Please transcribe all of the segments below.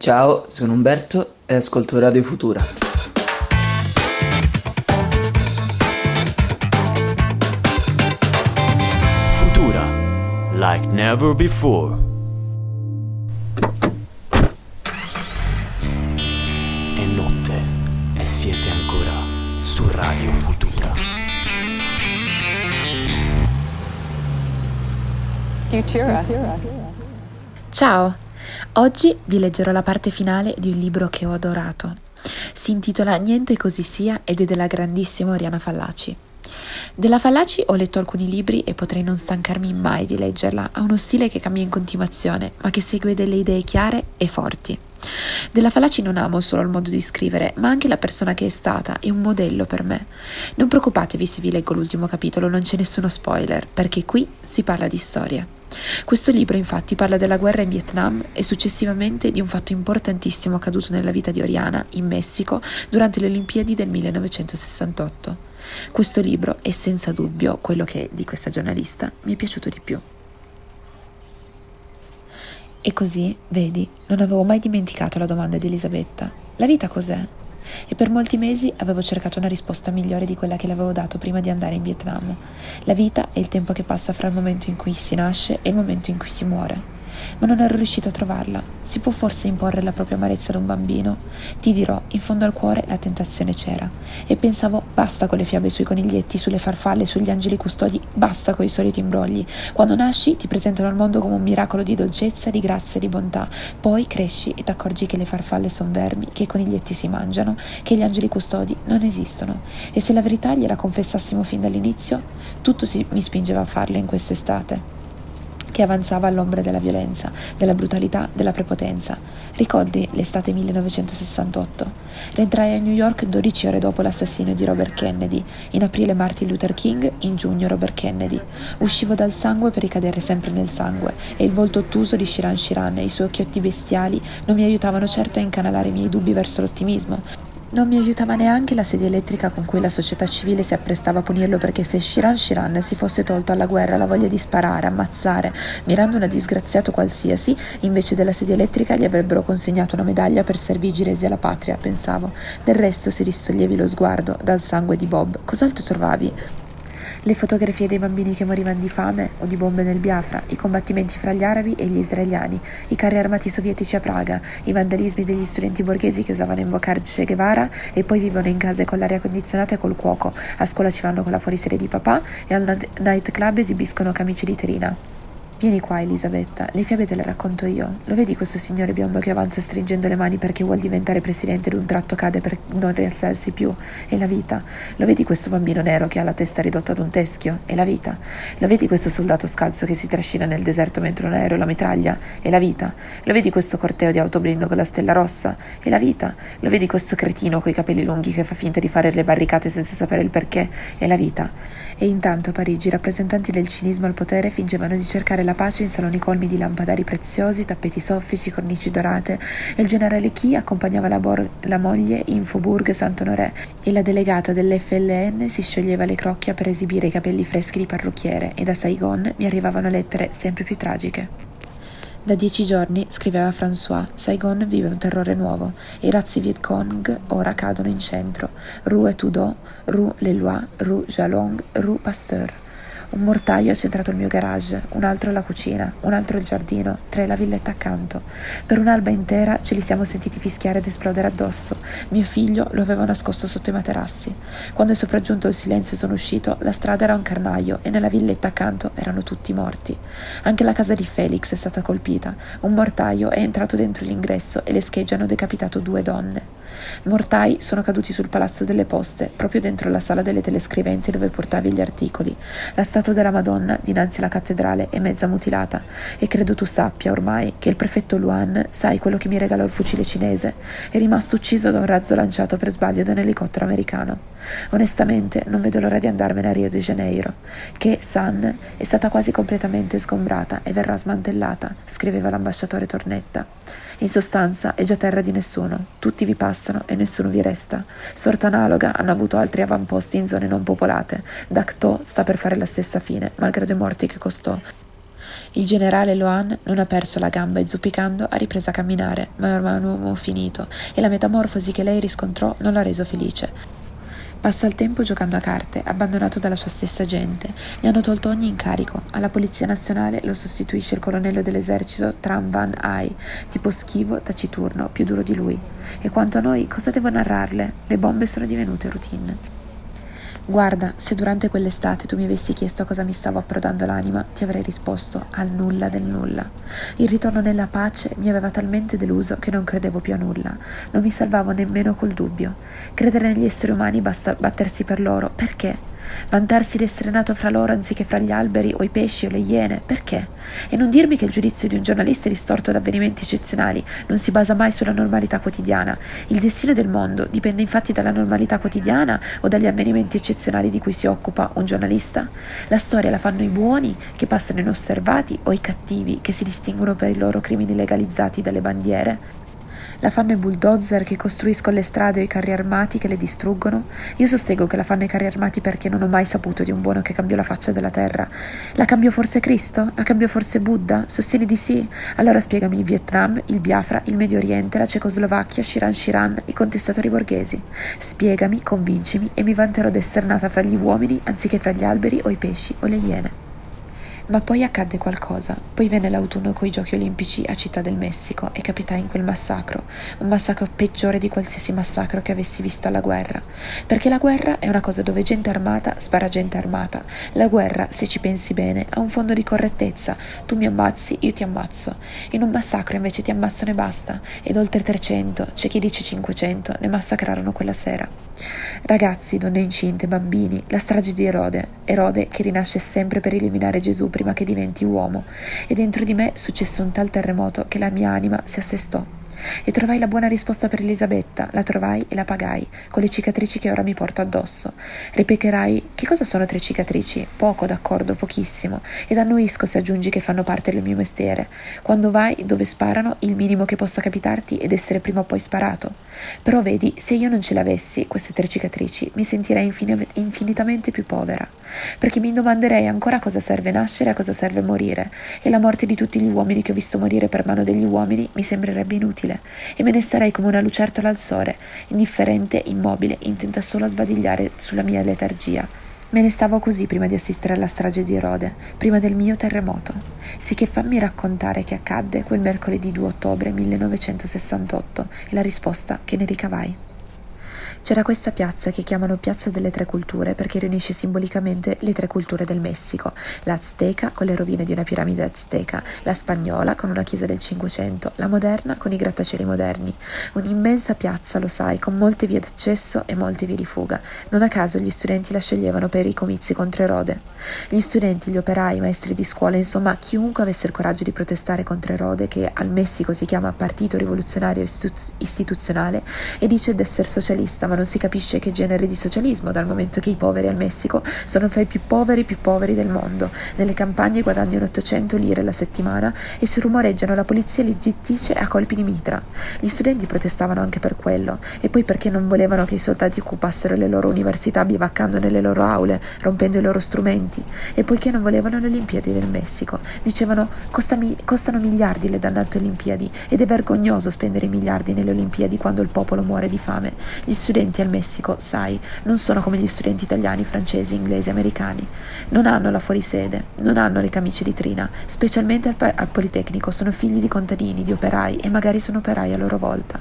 Ciao, sono Umberto e ascolto Radio Futura. Futura, like never before. È notte e siete ancora su Radio Futura. Futura. Ciao, oggi vi leggerò la parte finale di un libro che ho adorato. Si intitola Niente così sia ed è della grandissima Oriana Fallaci. Della Fallaci ho letto alcuni libri e potrei non stancarmi mai di leggerla. Ha uno stile che cambia in continuazione, ma che segue delle idee chiare e forti. Della Fallaci non amo solo il modo di scrivere, ma anche la persona che è stata, è un modello per me. Non preoccupatevi se vi leggo l'ultimo capitolo, non c'è nessuno spoiler, perché qui si parla di storia. Questo libro infatti parla della guerra in Vietnam e successivamente di un fatto importantissimo accaduto nella vita di Oriana in Messico durante le Olimpiadi del 1968. Questo libro è senza dubbio quello che di questa giornalista mi è piaciuto di più. E così, vedi, non avevo mai dimenticato la domanda di Elisabetta. La vita cos'è? E per molti mesi avevo cercato una risposta migliore di quella che le avevo dato prima di andare in Vietnam. La vita è il tempo che passa fra il momento in cui si nasce e il momento in cui si muore ma non ero riuscito a trovarla. Si può forse imporre la propria amarezza ad un bambino? Ti dirò, in fondo al cuore la tentazione c'era. E pensavo, basta con le fiabe sui coniglietti, sulle farfalle, sugli angeli custodi, basta con i soliti imbrogli. Quando nasci ti presentano al mondo come un miracolo di dolcezza, di grazia e di bontà. Poi cresci e ti accorgi che le farfalle sono vermi, che i coniglietti si mangiano, che gli angeli custodi non esistono. E se la verità gliela confessassimo fin dall'inizio, tutto si, mi spingeva a farla in quest'estate che avanzava all'ombra della violenza, della brutalità, della prepotenza. Ricordi l'estate 1968? Rientrai a New York 12 ore dopo l'assassinio di Robert Kennedy. In aprile Martin Luther King, in giugno Robert Kennedy. Uscivo dal sangue per ricadere sempre nel sangue e il volto ottuso di Shiran Shiran e i suoi occhiotti bestiali non mi aiutavano certo a incanalare i miei dubbi verso l'ottimismo. Non mi aiutava neanche la sedia elettrica con cui la società civile si apprestava a punirlo perché se Shiran Shiran si fosse tolto alla guerra la voglia di sparare, ammazzare, mirando una disgraziato qualsiasi, invece della sedia elettrica gli avrebbero consegnato una medaglia per servigi resi alla patria, pensavo. Del resto, se distoglievi lo sguardo dal sangue di Bob, cos'altro trovavi? Le fotografie dei bambini che morivano di fame o di bombe nel Biafra, i combattimenti fra gli arabi e gli israeliani, i carri armati sovietici a Praga, i vandalismi degli studenti borghesi che usavano invocare Che Guevara e poi vivono in case con l'aria condizionata e col cuoco, a scuola ci vanno con la fuoriserie di papà e al night club esibiscono camicie di terina. Vieni qua, Elisabetta, le fiabe te le racconto io. Lo vedi questo signore biondo che avanza stringendo le mani perché vuol diventare presidente ed un tratto cade per non rialzarsi più? È la vita. Lo vedi questo bambino nero che ha la testa ridotta ad un teschio? È la vita. Lo vedi questo soldato scalzo che si trascina nel deserto mentre un aereo la mitraglia? È la vita. Lo vedi questo corteo di autoblindo con la stella rossa? È la vita. Lo vedi questo cretino coi capelli lunghi che fa finta di fare le barricate senza sapere il perché? È la vita. E intanto a Parigi i rappresentanti del cinismo al potere fingevano di cercare la pace in saloni colmi di lampadari preziosi, tappeti soffici, cornici dorate e il generale Key accompagnava la, bor- la moglie in Faubourg Saint-Honoré e la delegata dell'FLN si scioglieva le crocchie per esibire i capelli freschi di parrucchiere e da Saigon mi arrivavano lettere sempre più tragiche. Da dieci giorni, scriveva François, Saigon vive un terrore nuovo. I razzi Viet Cong ora cadono in centro. Rue Tudor, Rue Lelois, Rue Jalong, Rue Pasteur. Un mortaio ha centrato il mio garage, un altro la cucina, un altro il giardino, tre la villetta accanto. Per un'alba intera ce li siamo sentiti fischiare ed esplodere addosso. Mio figlio lo avevo nascosto sotto i materassi. Quando è sopraggiunto il silenzio e sono uscito, la strada era un carnaio e nella villetta accanto erano tutti morti. Anche la casa di Felix è stata colpita. Un mortaio è entrato dentro l'ingresso e le schegge hanno decapitato due donne. Mortai sono caduti sul palazzo delle poste, proprio dentro la sala delle telescriventi dove portavi gli articoli. La statua della Madonna dinanzi alla cattedrale è mezza mutilata e credo tu sappia ormai che il prefetto Luan, sai quello che mi regalò il fucile cinese, è rimasto ucciso da un razzo lanciato per sbaglio da un elicottero americano. Onestamente non vedo l'ora di andarmene a Rio de Janeiro, che San è stata quasi completamente sgombrata e verrà smantellata, scriveva l'ambasciatore Tornetta. In sostanza è già terra di nessuno, tutti vi passano e nessuno vi resta. Sorta analoga hanno avuto altri avamposti in zone non popolate. Dacto sta per fare la stessa fine, malgrado i morti che costò. Il generale Loan non ha perso la gamba e zoppicando ha ripreso a camminare, ma è ormai un uomo finito e la metamorfosi che lei riscontrò non l'ha reso felice. Passa il tempo giocando a carte, abbandonato dalla sua stessa gente. Gli hanno tolto ogni incarico. Alla Polizia Nazionale lo sostituisce il colonnello dell'esercito Tram Van Ai, tipo schivo, taciturno, più duro di lui. E quanto a noi, cosa devo narrarle? Le bombe sono divenute routine. Guarda, se durante quell'estate tu mi avessi chiesto a cosa mi stavo approdando l'anima, ti avrei risposto al nulla del nulla. Il ritorno nella pace mi aveva talmente deluso che non credevo più a nulla, non mi salvavo nemmeno col dubbio. Credere negli esseri umani basta battersi per loro, perché? Vantarsi di essere nato fra loro anziché fra gli alberi o i pesci o le iene, perché? E non dirmi che il giudizio di un giornalista è distorto da avvenimenti eccezionali, non si basa mai sulla normalità quotidiana. Il destino del mondo dipende infatti dalla normalità quotidiana o dagli avvenimenti eccezionali di cui si occupa un giornalista? La storia la fanno i buoni, che passano inosservati, o i cattivi, che si distinguono per i loro crimini legalizzati dalle bandiere? La fanno i bulldozer che costruiscono le strade o i carri armati che le distruggono? Io sostengo che la fanno i carri armati perché non ho mai saputo di un buono che cambiò la faccia della terra. La cambiò forse Cristo? La cambiò forse Buddha? Sostieni di sì? Allora spiegami il Vietnam, il Biafra, il Medio Oriente, la Cecoslovacchia, Shiran Shiran, i contestatori borghesi. Spiegami, convincimi e mi vanterò d'essere nata fra gli uomini anziché fra gli alberi o i pesci o le iene. Ma poi accadde qualcosa. Poi venne l'autunno coi giochi olimpici a Città del Messico e capitai in quel massacro, un massacro peggiore di qualsiasi massacro che avessi visto alla guerra. Perché la guerra è una cosa dove gente armata spara gente armata. La guerra, se ci pensi bene, ha un fondo di correttezza. Tu mi ammazzi, io ti ammazzo. In un massacro invece ti ammazzano e basta. Ed oltre 300, c'è chi dice 500, ne massacrarono quella sera. Ragazzi, donne incinte, bambini, la strage di Erode. Erode che rinasce sempre per eliminare Gesù prima che diventi uomo, e dentro di me successe un tal terremoto che la mia anima si assestò. E trovai la buona risposta per Elisabetta, la trovai e la pagai, con le cicatrici che ora mi porto addosso. Ripeterai, che cosa sono tre cicatrici? Poco, d'accordo, pochissimo, ed annuisco se aggiungi che fanno parte del mio mestiere. Quando vai dove sparano, il minimo che possa capitarti è essere prima o poi sparato. Però vedi, se io non ce l'avessi, queste tre cicatrici, mi sentirei infin- infinitamente più povera, perché mi domanderei ancora a cosa serve nascere e a cosa serve morire, e la morte di tutti gli uomini che ho visto morire per mano degli uomini mi sembrerebbe inutile inutile e me ne starei come una lucertola al sole, indifferente, immobile, intenta solo a sbadigliare sulla mia letargia. Me ne stavo così prima di assistere alla strage di Erode, prima del mio terremoto. Sì che fammi raccontare che accadde quel mercoledì 2 ottobre 1968 e la risposta che ne ricavai. C'era questa piazza che chiamano Piazza delle Tre Culture perché riunisce simbolicamente le tre culture del Messico, la azteca con le rovine di una piramide azteca, la spagnola con una chiesa del Cinquecento, la moderna con i grattacieli moderni. Un'immensa piazza, lo sai, con molte vie d'accesso e molte vie di fuga. Non a caso gli studenti la sceglievano per i comizi contro Erode. Gli studenti, gli operai, i maestri di scuola, insomma chiunque avesse il coraggio di protestare contro Erode, che al Messico si chiama Partito Rivoluzionario Istituz- Istituzionale e dice d'essere socialista ma non si capisce che genere di socialismo, dal momento che i poveri al Messico sono fra i più poveri più poveri del mondo. Nelle campagne guadagnano 800 lire alla settimana e si rumoreggiano la polizia li gittisce a colpi di mitra. Gli studenti protestavano anche per quello, e poi perché non volevano che i soldati occupassero le loro università bivaccando nelle loro aule, rompendo i loro strumenti, e poiché non volevano le Olimpiadi del Messico. Dicevano costami, costano miliardi le dannate Olimpiadi ed è vergognoso spendere miliardi nelle Olimpiadi quando il popolo muore di fame. Gli studenti studenti al Messico, sai, non sono come gli studenti italiani, francesi, inglesi, americani. Non hanno la fuorisede, non hanno le camicie di trina, specialmente al, al Politecnico sono figli di contadini, di operai e magari sono operai a loro volta.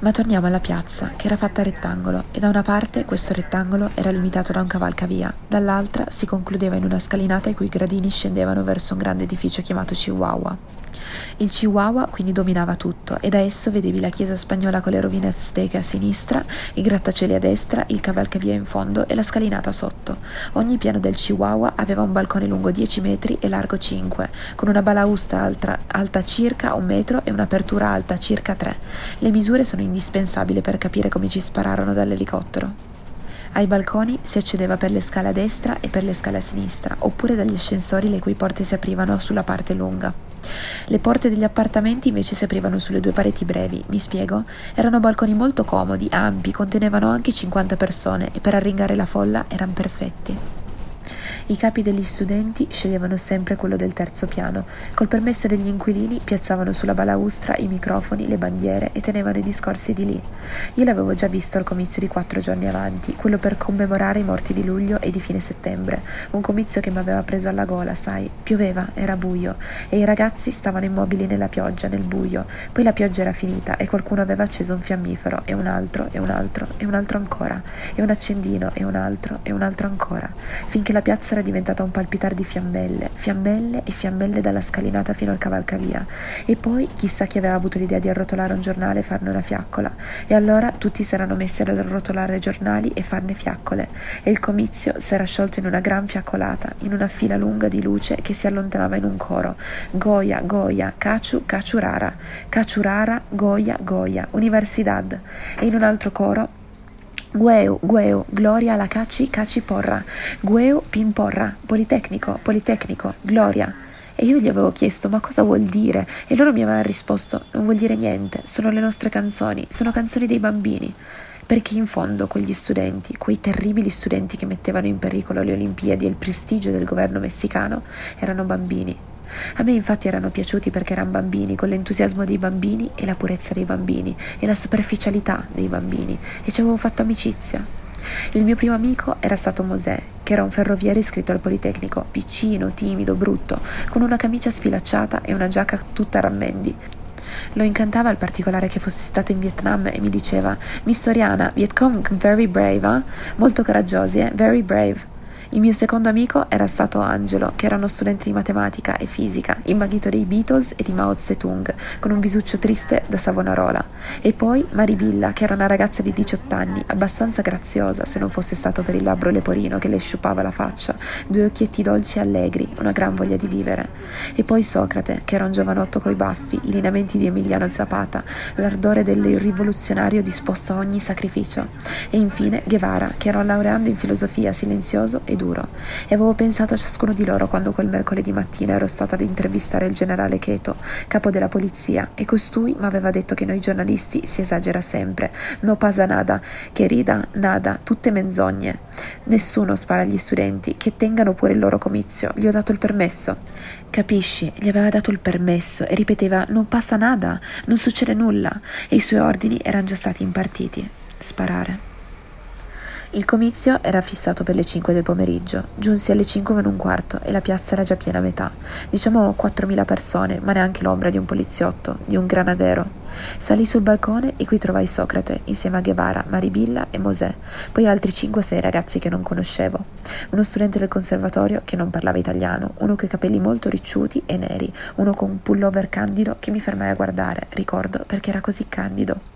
Ma torniamo alla piazza, che era fatta a rettangolo, e da una parte questo rettangolo era limitato da un cavalcavia, dall'altra si concludeva in una scalinata i cui gradini scendevano verso un grande edificio chiamato Chihuahua. Il Chihuahua quindi dominava tutto e da esso vedevi la chiesa spagnola con le rovine azteche a sinistra, i grattacieli a destra, il cavalcavia in fondo e la scalinata sotto. Ogni piano del Chihuahua aveva un balcone lungo 10 metri e largo 5, con una balausta alta, alta circa un metro e un'apertura alta circa 3. Le misure sono indispensabili per capire come ci spararono dall'elicottero. Ai balconi si accedeva per le scale a destra e per le scale a sinistra, oppure dagli ascensori le cui porte si aprivano sulla parte lunga. Le porte degli appartamenti invece si aprivano sulle due pareti brevi, mi spiego? Erano balconi molto comodi, ampi, contenevano anche 50 persone e per arringare la folla erano perfetti. I capi degli studenti sceglievano sempre quello del terzo piano. Col permesso degli inquilini piazzavano sulla balaustra i microfoni, le bandiere e tenevano i discorsi di lì. Io l'avevo già visto al comizio di quattro giorni avanti, quello per commemorare i morti di luglio e di fine settembre. Un comizio che mi aveva preso alla gola, sai. Pioveva, era buio e i ragazzi stavano immobili nella pioggia, nel buio. Poi la pioggia era finita e qualcuno aveva acceso un fiammifero e un altro e un altro e un altro ancora e un accendino e un altro e un altro ancora, finché la piazza era diventata un palpitar di fiammelle, fiammelle e fiammelle dalla scalinata fino al cavalcavia. E poi chissà chi aveva avuto l'idea di arrotolare un giornale e farne una fiaccola. E allora tutti si erano messi ad arrotolare giornali e farne fiaccole. E il comizio si era sciolto in una gran fiaccolata, in una fila lunga di luce che si allontanava in un coro. Goya, Goya, Caciu, Caciurara, Caciurara, Goya, Goya, Universidad. E in un altro coro Gueu, Gueu, Gloria alla Caci, Caci Porra, Gueu, Pimporra, Politecnico, Politecnico, Gloria. E io gli avevo chiesto ma cosa vuol dire? E loro mi avevano risposto non vuol dire niente, sono le nostre canzoni, sono canzoni dei bambini. Perché in fondo quegli studenti, quei terribili studenti che mettevano in pericolo le Olimpiadi e il prestigio del governo messicano, erano bambini a me infatti erano piaciuti perché erano bambini, con l'entusiasmo dei bambini e la purezza dei bambini e la superficialità dei bambini e ci avevo fatto amicizia. Il mio primo amico era stato Mosè, che era un ferroviere iscritto al Politecnico, piccino, timido, brutto, con una camicia sfilacciata e una giacca tutta rammendi. Lo incantava il particolare che fossi stata in Vietnam e mi diceva Miss Soriana, Vietcong very brave, eh? Molto coraggiosi, eh? Very brave. Il mio secondo amico era stato Angelo, che era uno studente di matematica e fisica, imbaghito dei Beatles e di Mao Zedong, con un visuccio triste da Savonarola. E poi Maribilla, che era una ragazza di 18 anni, abbastanza graziosa se non fosse stato per il labbro leporino che le sciupava la faccia, due occhietti dolci e allegri, una gran voglia di vivere. E poi Socrate, che era un giovanotto coi baffi, i lineamenti di Emiliano Zapata, l'ardore del rivoluzionario disposto a ogni sacrificio. E infine Guevara, che era un laureando in filosofia silenzioso ed duro e avevo pensato a ciascuno di loro quando quel mercoledì mattina ero stata ad intervistare il generale Cheto, capo della polizia, e costui mi aveva detto che noi giornalisti si esagera sempre. No pasa nada, che rida, nada, tutte menzogne. Nessuno spara agli studenti, che tengano pure il loro comizio, gli ho dato il permesso. Capisci? Gli aveva dato il permesso e ripeteva non passa nada, non succede nulla, e i suoi ordini erano già stati impartiti. Sparare. Il comizio era fissato per le 5 del pomeriggio. Giunsi alle 5 meno un quarto e la piazza era già piena a metà. Diciamo 4.000 persone, ma neanche l'ombra di un poliziotto, di un granadero. Salì sul balcone e qui trovai Socrate, insieme a Guevara, Maribilla e Mosè, poi altri 5-6 ragazzi che non conoscevo. Uno studente del conservatorio che non parlava italiano, uno coi capelli molto ricciuti e neri, uno con un pullover candido che mi fermai a guardare, ricordo, perché era così candido.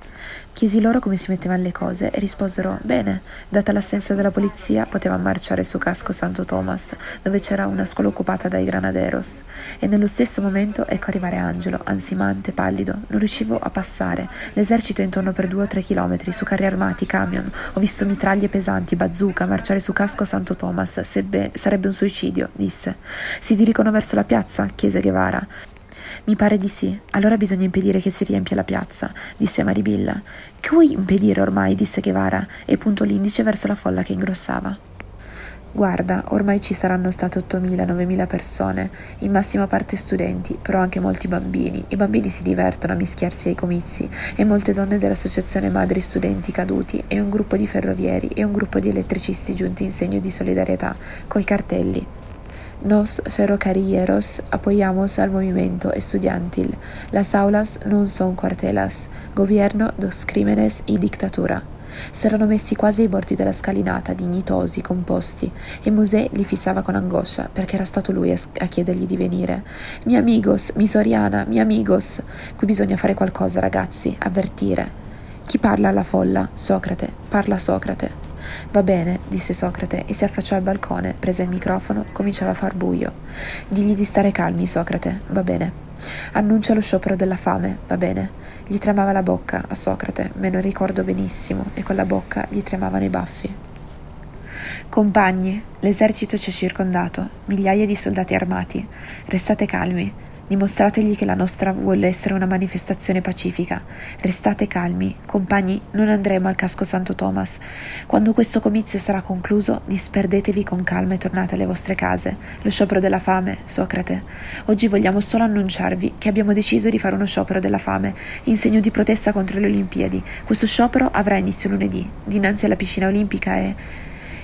Chiesi loro come si mettevano le cose e risposero: Bene, data l'assenza della polizia, potevamo marciare su Casco Santo Thomas, dove c'era una scuola occupata dai granaderos. E nello stesso momento ecco arrivare Angelo, ansimante, pallido. Non riuscivo a passare. L'esercito intorno per due o tre chilometri, su carri armati, camion. Ho visto mitraglie pesanti, bazooka, marciare su Casco Santo Thomas. Sebbe, sarebbe un suicidio, disse. Si dirigono verso la piazza? chiese Guevara. Mi pare di sì. Allora bisogna impedire che si riempia la piazza, disse Maribilla. Che vuoi impedire ormai? disse Guevara e puntò l'indice verso la folla che ingrossava. Guarda, ormai ci saranno state 8.000-9.000 persone, in massima parte studenti, però anche molti bambini. I bambini si divertono a mischiarsi ai comizi e molte donne dell'associazione Madri Studenti Caduti e un gruppo di ferrovieri e un gruppo di elettricisti giunti in segno di solidarietà, coi cartelli Nos ferrocarrilleros apoyamos al movimiento estudiantil. Las aulas non son cuartelas. Gobierno dos crímenes y dictatura. S'erano messi quasi ai bordi della scalinata, dignitosi, composti, e Mosè li fissava con angoscia, perché era stato lui a, a chiedergli di venire. Mi amigos, mi Soriana, mi amigos. Qui bisogna fare qualcosa, ragazzi, avvertire. Chi parla alla folla? Socrate. Parla Socrate. Va bene, disse Socrate e si affacciò al balcone, prese il microfono, cominciava a far buio. Digli di stare calmi, Socrate, va bene. Annuncia lo sciopero della fame, va bene. Gli tremava la bocca a Socrate, me lo ricordo benissimo, e con la bocca gli tremavano i baffi. Compagni, l'esercito ci ha circondato, migliaia di soldati armati. Restate calmi. Dimostrategli che la nostra vuole essere una manifestazione pacifica. Restate calmi, compagni, non andremo al casco Santo Thomas. Quando questo comizio sarà concluso, disperdetevi con calma e tornate alle vostre case. Lo sciopero della fame, Socrate. Oggi vogliamo solo annunciarvi che abbiamo deciso di fare uno sciopero della fame, in segno di protesta contro le Olimpiadi. Questo sciopero avrà inizio lunedì, dinanzi alla piscina olimpica e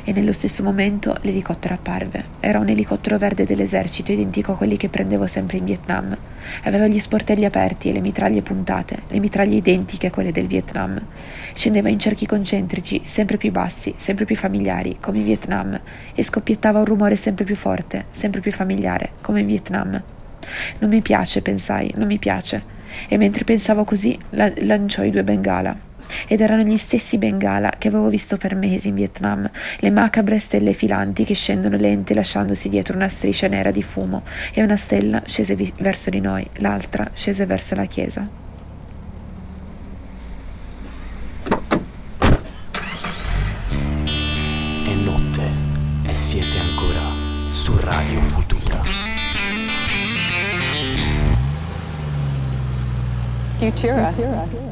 e nello stesso momento l'elicottero apparve. Era un elicottero verde dell'esercito, identico a quelli che prendevo sempre in Vietnam. Aveva gli sportelli aperti e le mitraglie puntate, le mitraglie identiche a quelle del Vietnam. Scendeva in cerchi concentrici, sempre più bassi, sempre più familiari, come in Vietnam, e scoppiettava un rumore sempre più forte, sempre più familiare, come in Vietnam. Non mi piace, pensai, non mi piace. E mentre pensavo così, la- lanciò i due bengala ed erano gli stessi bengala che avevo visto per mesi in Vietnam, le macabre stelle filanti che scendono lente lasciandosi dietro una striscia nera di fumo e una stella scese vi- verso di noi, l'altra scese verso la chiesa. È notte e siete ancora su Radio Futura. Futura.